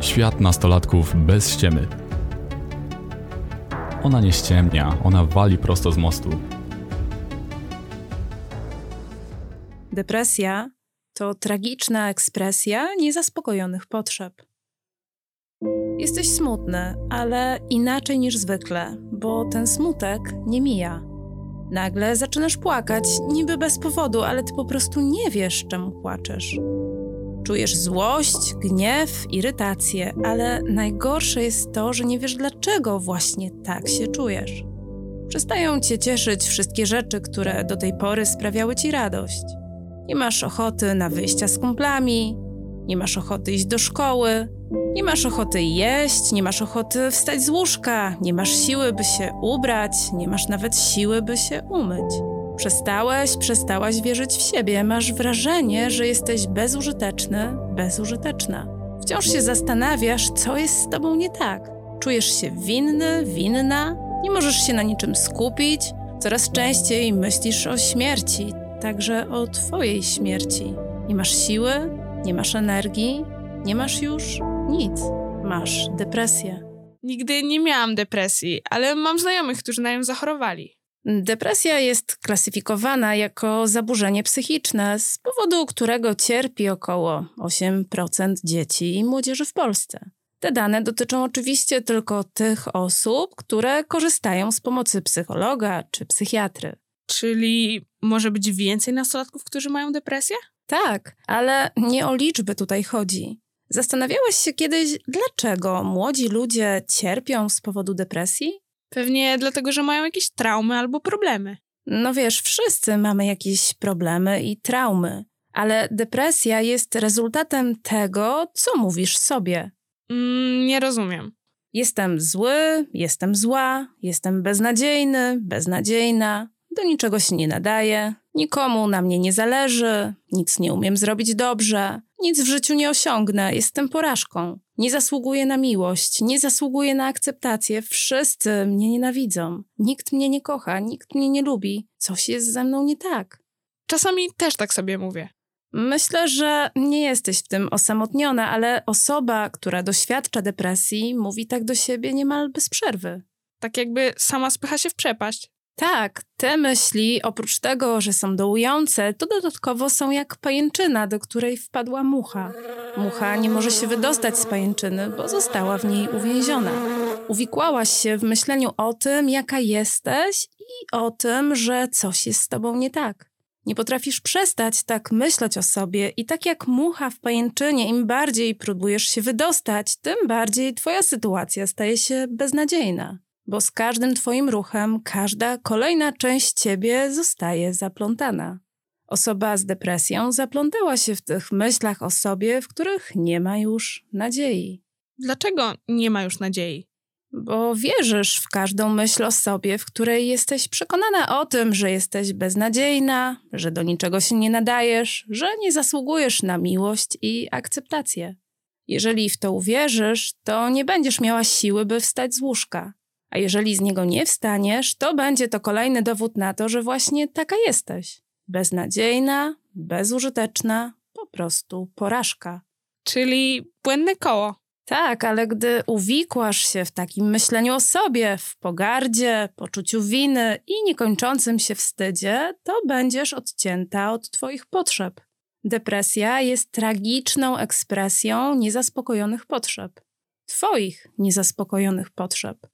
Świat nastolatków bez ściemy. Ona nie ściemnia, ona wali prosto z mostu. Depresja to tragiczna ekspresja niezaspokojonych potrzeb. Jesteś smutny, ale inaczej niż zwykle, bo ten smutek nie mija. Nagle zaczynasz płakać, niby bez powodu, ale ty po prostu nie wiesz, czemu płaczesz. Czujesz złość, gniew, irytację, ale najgorsze jest to, że nie wiesz, dlaczego właśnie tak się czujesz. Przestają cię cieszyć wszystkie rzeczy, które do tej pory sprawiały ci radość. Nie masz ochoty na wyjścia z kumplami, nie masz ochoty iść do szkoły, nie masz ochoty jeść, nie masz ochoty wstać z łóżka, nie masz siły, by się ubrać, nie masz nawet siły, by się umyć. Przestałeś, przestałaś wierzyć w siebie, masz wrażenie, że jesteś bezużyteczny, bezużyteczna. Wciąż się zastanawiasz, co jest z tobą nie tak. Czujesz się winny, winna, nie możesz się na niczym skupić, coraz częściej myślisz o śmierci, także o twojej śmierci. Nie masz siły, nie masz energii, nie masz już nic. Masz depresję. Nigdy nie miałam depresji, ale mam znajomych, którzy na nią zachorowali. Depresja jest klasyfikowana jako zaburzenie psychiczne, z powodu którego cierpi około 8% dzieci i młodzieży w Polsce. Te dane dotyczą oczywiście tylko tych osób, które korzystają z pomocy psychologa czy psychiatry. Czyli może być więcej nastolatków, którzy mają depresję? Tak, ale nie o liczby tutaj chodzi. Zastanawiałeś się kiedyś, dlaczego młodzi ludzie cierpią z powodu depresji? Pewnie dlatego, że mają jakieś traumy albo problemy. No wiesz, wszyscy mamy jakieś problemy i traumy, ale depresja jest rezultatem tego, co mówisz sobie. Mm, nie rozumiem. Jestem zły, jestem zła, jestem beznadziejny, beznadziejna, do niczego się nie nadaje, nikomu na mnie nie zależy, nic nie umiem zrobić dobrze, nic w życiu nie osiągnę, jestem porażką. Nie zasługuję na miłość, nie zasługuję na akceptację, wszyscy mnie nienawidzą. Nikt mnie nie kocha, nikt mnie nie lubi, coś jest ze mną nie tak. Czasami też tak sobie mówię. Myślę, że nie jesteś w tym osamotniona, ale osoba, która doświadcza depresji, mówi tak do siebie niemal bez przerwy. Tak jakby sama spycha się w przepaść. Tak, te myśli, oprócz tego, że są dołujące, to dodatkowo są jak pajęczyna, do której wpadła mucha. Mucha nie może się wydostać z pajęczyny, bo została w niej uwięziona. Uwikłałaś się w myśleniu o tym, jaka jesteś i o tym, że coś jest z tobą nie tak. Nie potrafisz przestać tak myśleć o sobie i tak jak mucha w pajęczynie, im bardziej próbujesz się wydostać, tym bardziej twoja sytuacja staje się beznadziejna bo z każdym Twoim ruchem każda kolejna część Ciebie zostaje zaplątana. Osoba z depresją zaplątała się w tych myślach o sobie, w których nie ma już nadziei. Dlaczego nie ma już nadziei? Bo wierzysz w każdą myśl o sobie, w której jesteś przekonana o tym, że jesteś beznadziejna, że do niczego się nie nadajesz, że nie zasługujesz na miłość i akceptację. Jeżeli w to uwierzysz, to nie będziesz miała siły, by wstać z łóżka. A jeżeli z niego nie wstaniesz, to będzie to kolejny dowód na to, że właśnie taka jesteś. Beznadziejna, bezużyteczna, po prostu porażka. Czyli błędne koło. Tak, ale gdy uwikłasz się w takim myśleniu o sobie, w pogardzie, poczuciu winy i niekończącym się wstydzie, to będziesz odcięta od Twoich potrzeb. Depresja jest tragiczną ekspresją niezaspokojonych potrzeb. Twoich niezaspokojonych potrzeb.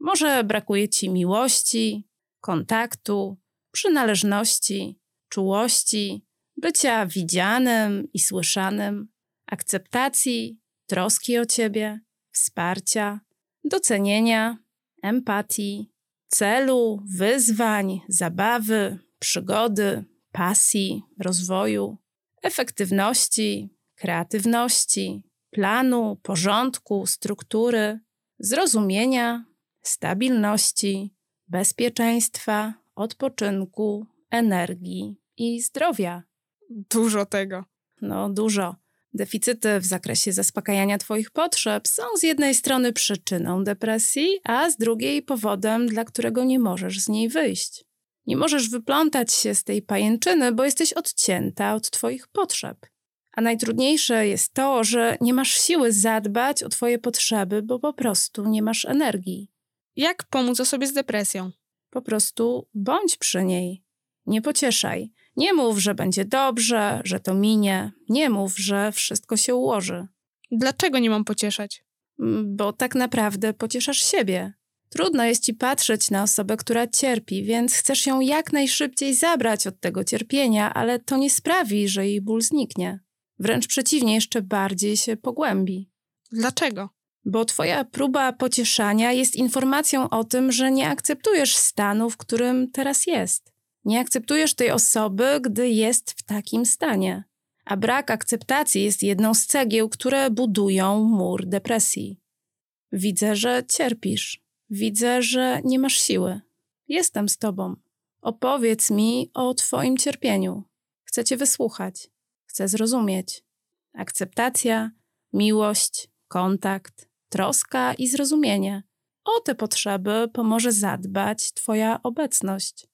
Może brakuje ci miłości, kontaktu, przynależności, czułości, bycia widzianym i słyszanym, akceptacji, troski o ciebie, wsparcia, docenienia, empatii, celu, wyzwań, zabawy, przygody, pasji, rozwoju, efektywności, kreatywności, planu, porządku, struktury, zrozumienia, stabilności, bezpieczeństwa, odpoczynku, energii i zdrowia. Dużo tego. No, dużo. Deficyty w zakresie zaspokajania Twoich potrzeb są z jednej strony przyczyną depresji, a z drugiej powodem, dla którego nie możesz z niej wyjść. Nie możesz wyplątać się z tej pajęczyny, bo jesteś odcięta od Twoich potrzeb. A najtrudniejsze jest to, że nie masz siły zadbać o Twoje potrzeby, bo po prostu nie masz energii. Jak pomóc osobie z depresją? Po prostu bądź przy niej. Nie pocieszaj. Nie mów, że będzie dobrze, że to minie. Nie mów, że wszystko się ułoży. Dlaczego nie mam pocieszać? Mm, Bo tak naprawdę pocieszasz siebie. Trudno jest ci patrzeć na osobę, która cierpi, więc chcesz ją jak najszybciej zabrać od tego cierpienia, ale to nie sprawi, że jej ból zniknie. Wręcz przeciwnie, jeszcze bardziej się pogłębi. Dlaczego? Bo twoja próba pocieszania jest informacją o tym, że nie akceptujesz stanu, w którym teraz jest. Nie akceptujesz tej osoby, gdy jest w takim stanie. A brak akceptacji jest jedną z cegieł, które budują mur depresji. Widzę, że cierpisz. Widzę, że nie masz siły. Jestem z tobą. Opowiedz mi o twoim cierpieniu. Chcę cię wysłuchać. Chcę zrozumieć. Akceptacja, miłość, kontakt, troska i zrozumienie. O te potrzeby pomoże zadbać Twoja obecność.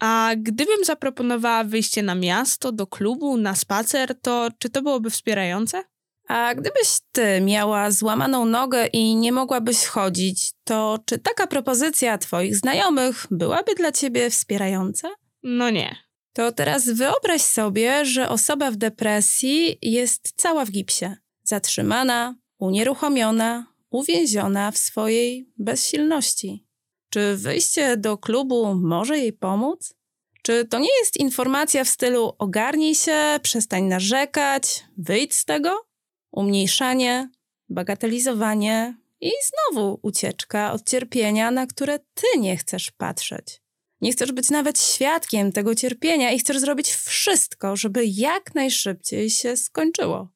A gdybym zaproponowała wyjście na miasto, do klubu, na spacer, to czy to byłoby wspierające? A gdybyś Ty miała złamaną nogę i nie mogłabyś chodzić, to czy taka propozycja Twoich znajomych byłaby dla Ciebie wspierająca? No nie. To teraz wyobraź sobie, że osoba w depresji jest cała w gipsie, zatrzymana, unieruchomiona, uwięziona w swojej bezsilności. Czy wyjście do klubu może jej pomóc? Czy to nie jest informacja w stylu ogarnij się, przestań narzekać, wyjdź z tego? Umniejszanie, bagatelizowanie i znowu ucieczka od cierpienia, na które ty nie chcesz patrzeć. Nie chcesz być nawet świadkiem tego cierpienia i chcesz zrobić wszystko, żeby jak najszybciej się skończyło.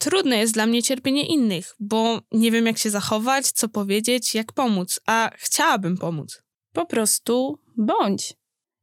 Trudne jest dla mnie cierpienie innych, bo nie wiem jak się zachować, co powiedzieć, jak pomóc, a chciałabym pomóc. Po prostu bądź.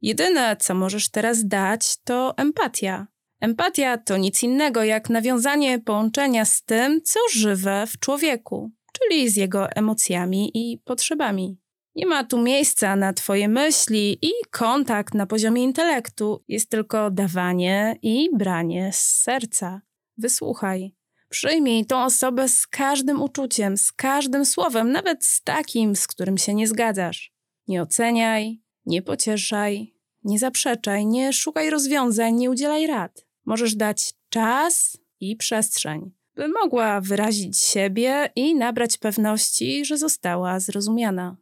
Jedyne, co możesz teraz dać, to empatia. Empatia to nic innego jak nawiązanie połączenia z tym, co żywe w człowieku, czyli z jego emocjami i potrzebami. Nie ma tu miejsca na Twoje myśli i kontakt na poziomie intelektu, jest tylko dawanie i branie z serca. Wysłuchaj. Przyjmij tą osobę z każdym uczuciem, z każdym słowem, nawet z takim, z którym się nie zgadzasz. Nie oceniaj, nie pocieszaj, nie zaprzeczaj, nie szukaj rozwiązań, nie udzielaj rad. Możesz dać czas i przestrzeń, by mogła wyrazić siebie i nabrać pewności, że została zrozumiana.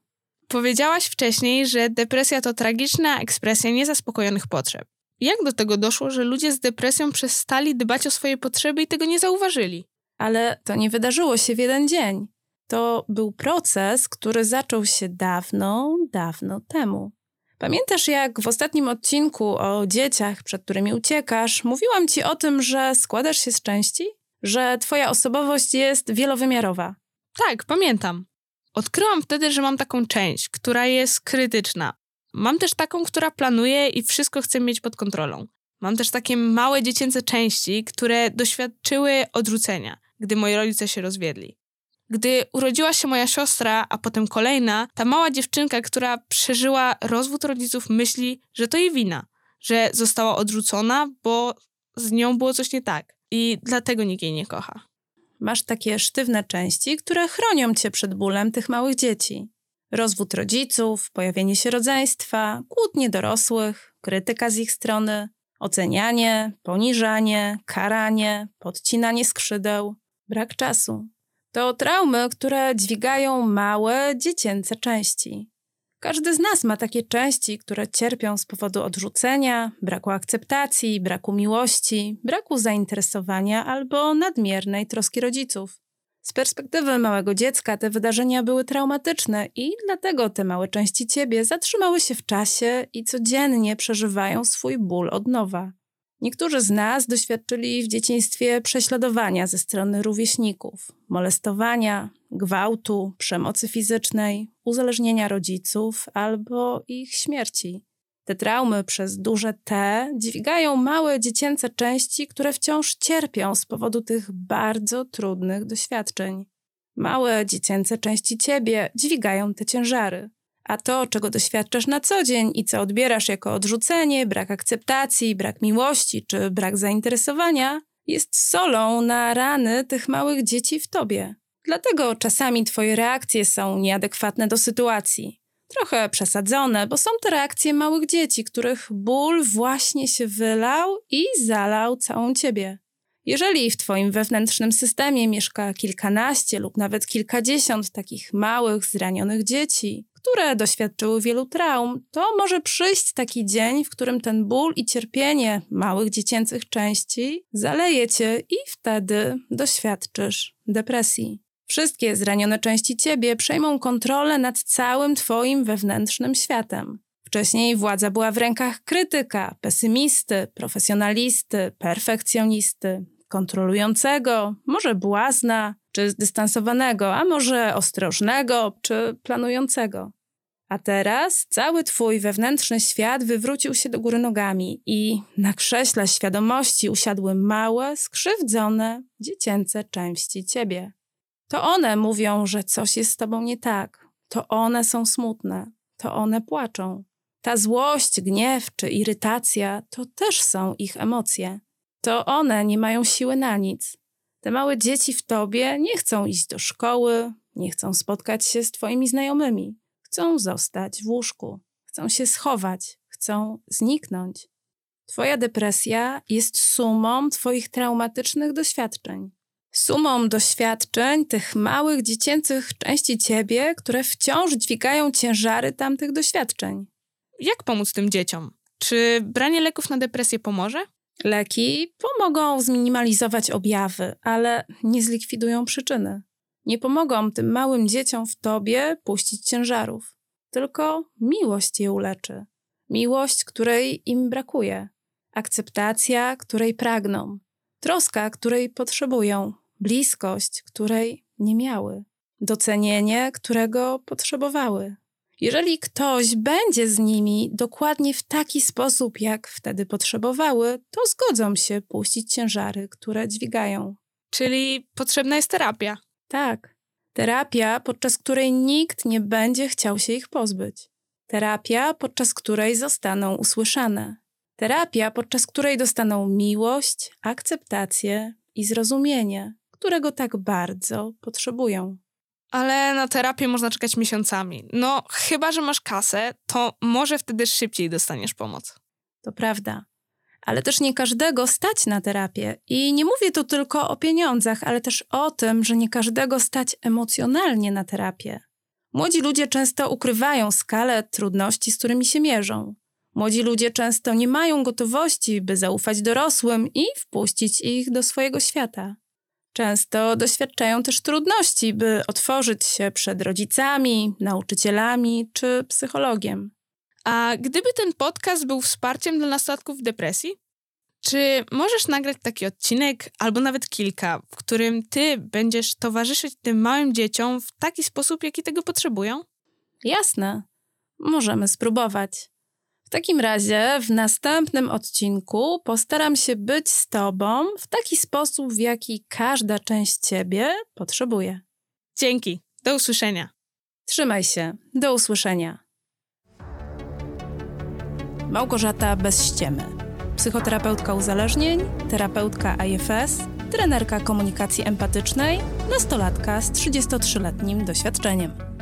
Powiedziałaś wcześniej, że depresja to tragiczna ekspresja niezaspokojonych potrzeb. Jak do tego doszło, że ludzie z depresją przestali dbać o swoje potrzeby i tego nie zauważyli? Ale to nie wydarzyło się w jeden dzień. To był proces, który zaczął się dawno, dawno temu. Pamiętasz, jak w ostatnim odcinku o dzieciach, przed którymi uciekasz, mówiłam ci o tym, że składasz się z części? Że twoja osobowość jest wielowymiarowa. Tak, pamiętam. Odkryłam wtedy, że mam taką część, która jest krytyczna. Mam też taką, która planuje i wszystko chce mieć pod kontrolą. Mam też takie małe dziecięce części, które doświadczyły odrzucenia, gdy moi rodzice się rozwiedli. Gdy urodziła się moja siostra, a potem kolejna, ta mała dziewczynka, która przeżyła rozwód rodziców, myśli, że to jej wina, że została odrzucona, bo z nią było coś nie tak i dlatego nikt jej nie kocha. Masz takie sztywne części, które chronią cię przed bólem tych małych dzieci. Rozwód rodziców, pojawienie się rodzeństwa, kłótnie dorosłych, krytyka z ich strony, ocenianie, poniżanie, karanie, podcinanie skrzydeł, brak czasu. To traumy, które dźwigają małe, dziecięce części. Każdy z nas ma takie części, które cierpią z powodu odrzucenia, braku akceptacji, braku miłości, braku zainteresowania albo nadmiernej troski rodziców. Z perspektywy małego dziecka te wydarzenia były traumatyczne i dlatego te małe części ciebie zatrzymały się w czasie i codziennie przeżywają swój ból od nowa. Niektórzy z nas doświadczyli w dzieciństwie prześladowania ze strony rówieśników, molestowania, gwałtu, przemocy fizycznej, uzależnienia rodziców albo ich śmierci. Te traumy przez duże T dźwigają małe dziecięce części, które wciąż cierpią z powodu tych bardzo trudnych doświadczeń. Małe dziecięce części ciebie dźwigają te ciężary. A to, czego doświadczasz na co dzień i co odbierasz jako odrzucenie, brak akceptacji, brak miłości czy brak zainteresowania, Jest solą na rany tych małych dzieci w tobie. Dlatego czasami twoje reakcje są nieadekwatne do sytuacji. Trochę przesadzone, bo są to reakcje małych dzieci, których ból właśnie się wylał i zalał całą ciebie. Jeżeli w Twoim wewnętrznym systemie mieszka kilkanaście lub nawet kilkadziesiąt takich małych, zranionych dzieci, które doświadczyły wielu traum, to może przyjść taki dzień, w którym ten ból i cierpienie małych dziecięcych części zaleje cię i wtedy doświadczysz depresji. Wszystkie zranione części ciebie przejmą kontrolę nad całym twoim wewnętrznym światem. Wcześniej władza była w rękach krytyka, pesymisty, profesjonalisty, perfekcjonisty, kontrolującego, może błazna, czy zdystansowanego, a może ostrożnego, czy planującego. A teraz cały twój wewnętrzny świat wywrócił się do góry nogami i na krześle świadomości usiadły małe, skrzywdzone, dziecięce części ciebie. To one mówią, że coś jest z tobą nie tak. To one są smutne. To one płaczą. Ta złość, gniew czy irytacja to też są ich emocje. To one nie mają siły na nic. Te małe dzieci w tobie nie chcą iść do szkoły, nie chcą spotkać się z twoimi znajomymi. Chcą zostać w łóżku, chcą się schować, chcą zniknąć. Twoja depresja jest sumą Twoich traumatycznych doświadczeń. Sumą doświadczeń tych małych dziecięcych części Ciebie, które wciąż dźwigają ciężary tamtych doświadczeń. Jak pomóc tym dzieciom? Czy branie leków na depresję pomoże? Leki pomogą zminimalizować objawy, ale nie zlikwidują przyczyny. Nie pomogą tym małym dzieciom w tobie puścić ciężarów, tylko miłość je uleczy. Miłość, której im brakuje, akceptacja, której pragną, troska, której potrzebują, bliskość, której nie miały, docenienie, którego potrzebowały. Jeżeli ktoś będzie z nimi dokładnie w taki sposób, jak wtedy potrzebowały, to zgodzą się puścić ciężary, które dźwigają. Czyli potrzebna jest terapia. Tak. Terapia, podczas której nikt nie będzie chciał się ich pozbyć. Terapia, podczas której zostaną usłyszane. Terapia, podczas której dostaną miłość, akceptację i zrozumienie, którego tak bardzo potrzebują. Ale na terapię można czekać miesiącami. No, chyba że masz kasę, to może wtedy szybciej dostaniesz pomoc. To prawda ale też nie każdego stać na terapię. I nie mówię tu tylko o pieniądzach, ale też o tym, że nie każdego stać emocjonalnie na terapię. Młodzi ludzie często ukrywają skalę trudności, z którymi się mierzą. Młodzi ludzie często nie mają gotowości, by zaufać dorosłym i wpuścić ich do swojego świata. Często doświadczają też trudności, by otworzyć się przed rodzicami, nauczycielami czy psychologiem. A gdyby ten podcast był wsparciem dla nastolatków w depresji? Czy możesz nagrać taki odcinek, albo nawet kilka, w którym ty będziesz towarzyszyć tym małym dzieciom w taki sposób, jaki tego potrzebują? Jasne. Możemy spróbować. W takim razie w następnym odcinku postaram się być z Tobą w taki sposób, w jaki każda część Ciebie potrzebuje. Dzięki. Do usłyszenia. Trzymaj się. Do usłyszenia. Małgorzata bez ściemy. Psychoterapeutka uzależnień, terapeutka IFS, trenerka komunikacji empatycznej, nastolatka z 33-letnim doświadczeniem.